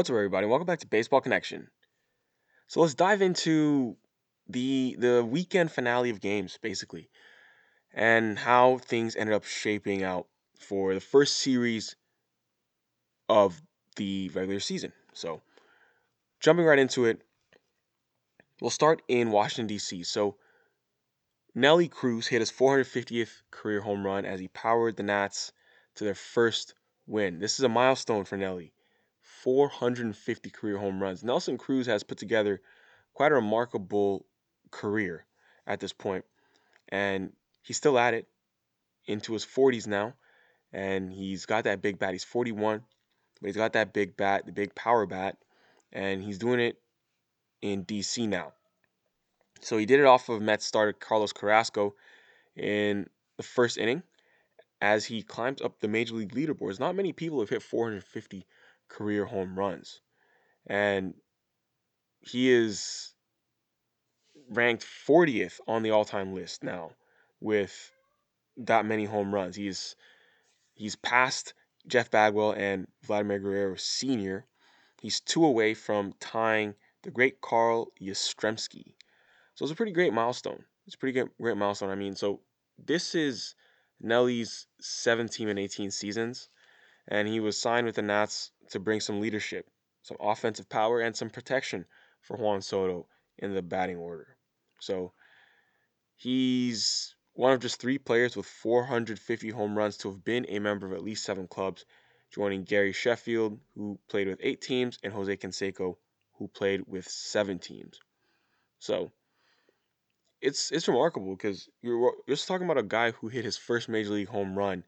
What's up, everybody? Welcome back to Baseball Connection. So let's dive into the the weekend finale of games, basically, and how things ended up shaping out for the first series of the regular season. So, jumping right into it, we'll start in Washington D.C. So, Nelly Cruz hit his 450th career home run as he powered the Nats to their first win. This is a milestone for Nelly. 450 career home runs. Nelson Cruz has put together quite a remarkable career at this point, and he's still at it into his 40s now, and he's got that big bat. He's 41, but he's got that big bat, the big power bat, and he's doing it in DC now. So he did it off of Mets starter Carlos Carrasco in the first inning as he climbs up the major league leaderboards. Not many people have hit 450 career home runs. And he is ranked 40th on the all-time list now with that many home runs. He's he's passed Jeff Bagwell and Vladimir Guerrero Sr. He's two away from tying the great Carl Yastrzemski. So it's a pretty great milestone. It's a pretty good, great milestone. I mean, so this is Nelly's 17 and 18 seasons, and he was signed with the Nats to bring some leadership, some offensive power, and some protection for Juan Soto in the batting order. So he's one of just three players with 450 home runs to have been a member of at least seven clubs, joining Gary Sheffield, who played with eight teams, and Jose Canseco, who played with seven teams. So it's it's remarkable because you're, you're just talking about a guy who hit his first major league home run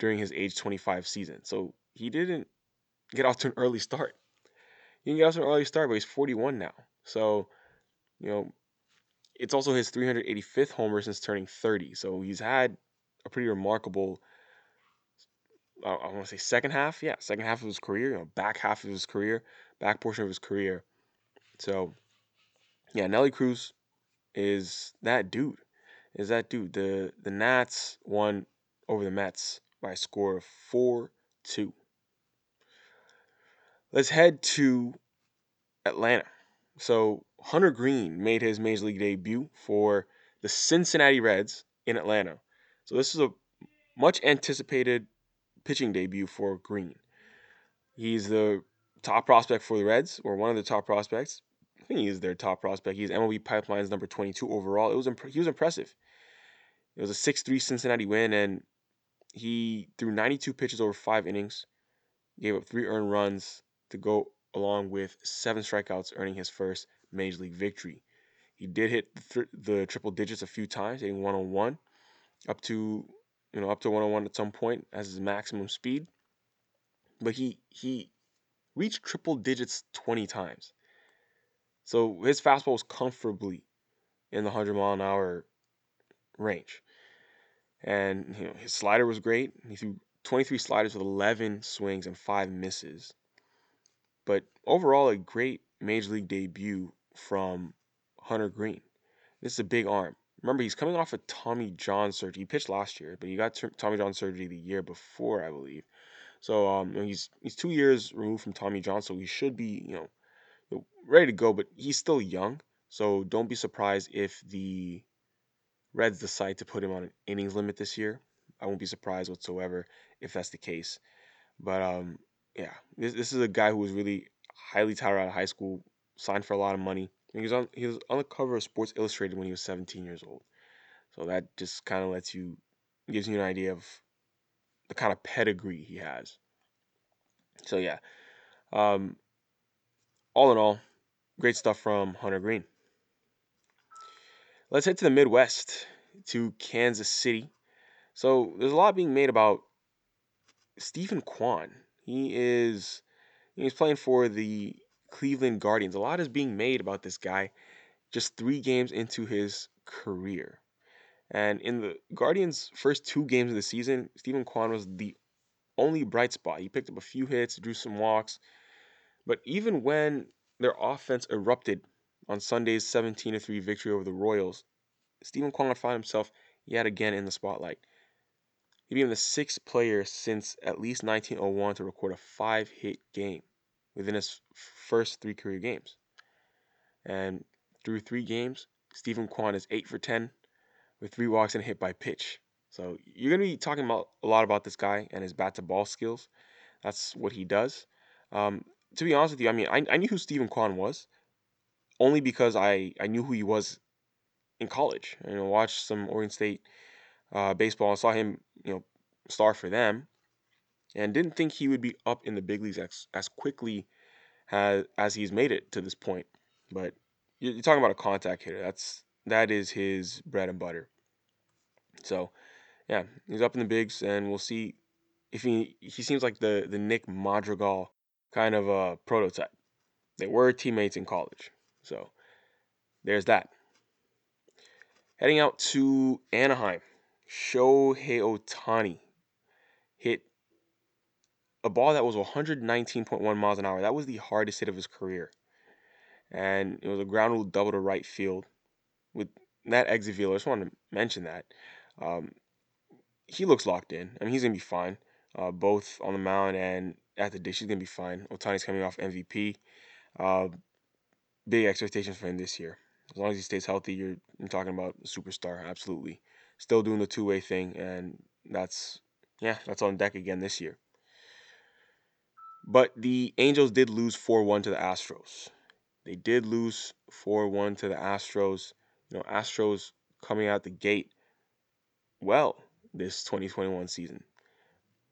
during his age 25 season. So he didn't get off to an early start. He can get off to an early start, but he's 41 now. So, you know, it's also his 385th homer since turning 30. So he's had a pretty remarkable, I, I want to say second half. Yeah, second half of his career, you know, back half of his career, back portion of his career. So, yeah, Nelly Cruz is that dude. Is that dude. The the Nats won over the Mets by a score of 4 2. Let's head to Atlanta. So Hunter Greene made his major league debut for the Cincinnati Reds in Atlanta. So this is a much anticipated pitching debut for Greene. He's the top prospect for the Reds, or one of the top prospects. I think he is their top prospect. He's MLB Pipeline's number 22 overall. It was imp- he was impressive. It was a 6-3 Cincinnati win, and he threw 92 pitches over five innings, gave up three earned runs, to go along with seven strikeouts, earning his first major league victory. He did hit the, th- the triple digits a few times, hitting 101 up to you know up to 101 at some point as his maximum speed. But he he reached triple digits 20 times. So his fastball was comfortably in the 100 mile an hour range. And you know, his slider was great. He threw 23 sliders with 11 swings and 5 misses. But overall, a great major league debut from Hunter Greene. This is a big arm. Remember, he's coming off a Tommy John surgery. He pitched last year, but he got Tommy John surgery the year before, I believe. So um, he's he's two years removed from Tommy John, so he should be you know ready to go. But he's still young, so don't be surprised if the Reds decide to put him on an innings limit this year. I won't be surprised whatsoever if that's the case. But um, yeah, this this is a guy who was really highly touted out of high school, signed for a lot of money. He was on he was on the cover of Sports Illustrated when he was 17 years old. So that just kind of lets you gives you an idea of the kind of pedigree he has. So yeah, um, all in all, great stuff from Hunter Greene. Let's head to the Midwest to Kansas City. So there's a lot being made about Stephen Kwan. He is he's playing for the Cleveland Guardians. A lot is being made about this guy just three games into his career. And in the Guardians' first two games of the season, Stephen Kwan was the only bright spot. He picked up a few hits, drew some walks. But even when their offense erupted on Sunday's 17 3 victory over the Royals, Stephen Kwan found himself yet again in the spotlight. He became the sixth player since at least 1901 to record a five hit game within his first three career games. And through three games, Stephen Kwan is eight for ten with three walks and a hit by pitch. So you're gonna be talking about a lot about this guy and his bat to ball skills. That's what he does. Um, to be honest with you, I mean, I, I knew who Stephen Kwan was only because I, I knew who he was in college. You know, watched some Oregon State uh, baseball. and saw him, you know, star for them, and didn't think he would be up in the big leagues as, as quickly as as he's made it to this point. But you're, talking about a contact hitter. That's that is his bread and butter. So, yeah, he's up in the bigs, and we'll see if he he seems like the the Nick Madrigal kind of a prototype. They were teammates in college, so there's that. Heading out to Anaheim, Shohei Ohtani hit a ball that was 119.1 miles an hour. That was the hardest hit of his career. And it was a ground rule double to right field with that exit velo. I just wanted to mention that. Um, he looks locked in. I mean, he's going to be fine, uh, both on the mound and at the dish. He's going to be fine. Ohtani's coming off MVP. Uh, big expectations for him this year. As long as he stays healthy, you're, you're talking about superstar, absolutely. Still doing the two way thing, and that's, yeah, that's on deck again this year. But the Angels did lose 4 1 to the Astros. They did lose 4 1 to the Astros. You know, Astros coming out the gate well this 2021 season.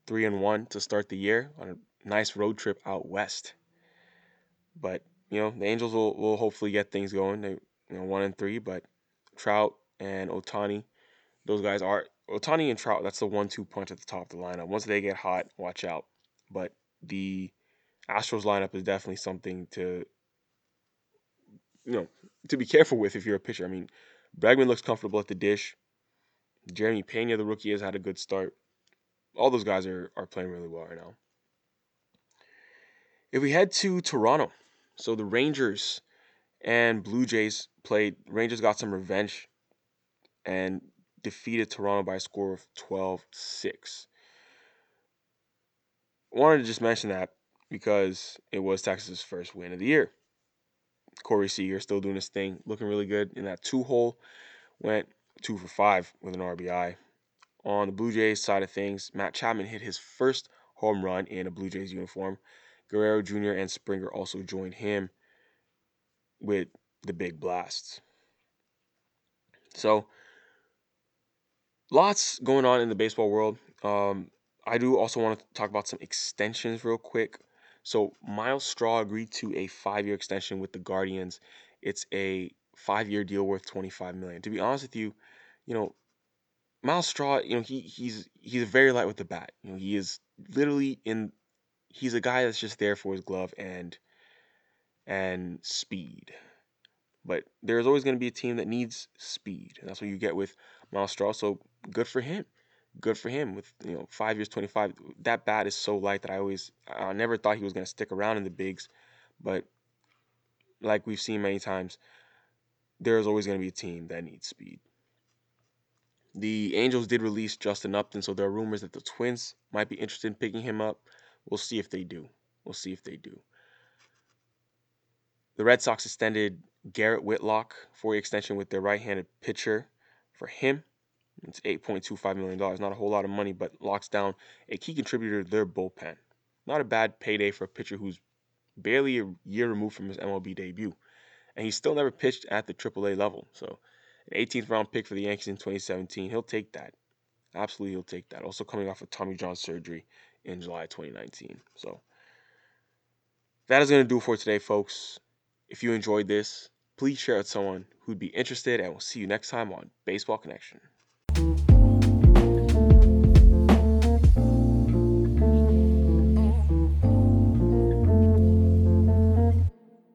3 and 1 to start the year on a nice road trip out west. But, you know, the Angels will, will hopefully get things going. They, you know, 1 and 3, but Trout and Ohtani, those guys are Ohtani and Trout, that's the one two punch at the top of the lineup. Once they get hot, watch out. But the Astros lineup is definitely something to you know to be careful with if you're a pitcher. I mean, Bregman looks comfortable at the dish. Jeremy Pena, the rookie, has had a good start. All those guys are are playing really well right now. If we head to Toronto, so the Rangers and Blue Jays played. Rangers got some revenge and defeated Toronto by a score of 12 6 wanted to just mention that because it was Texas' first win of the year. Corey Seager still doing his thing, looking really good in that two hole. Went two for five with an RBI. On the Blue Jays side of things, Matt Chapman hit his first home run in a Blue Jays uniform. Guerrero Jr. and Springer also joined him with the big blasts. So, lots going on in the baseball world. Um, I do also want to talk about some extensions real quick. So Myles Straw agreed to a five-year extension with the Guardians. It's a five-year deal worth 25 million. To be honest with you, you know, Myles Straw, you know, he he's he's very light with the bat. You know, he is literally in he's a guy that's just there for his glove and and speed. But there's always going to be a team that needs speed. And that's what you get with Myles Straw. So good for him good for him with you know five years 25 that bat is so light that i always i never thought he was going to stick around in the bigs but like we've seen many times there's always going to be a team that needs speed the angels did release justin upton so there are rumors that the twins might be interested in picking him up we'll see if they do we'll see if they do the red sox extended garrett whitlock for extension with their right-handed pitcher for him it's $8.25 million. Not a whole lot of money, but locks down a key contributor to their bullpen. Not a bad payday for a pitcher who's barely a year removed from his MLB debut. And he's still never pitched at the AAA level. So, an 18th round pick for the Yankees in 2017. He'll take that. Absolutely, he'll take that. Also, coming off of Tommy John surgery in July 2019. So, that is going to do for today, folks. If you enjoyed this, please share it with someone who'd be interested, and we'll see you next time on Baseball Connection.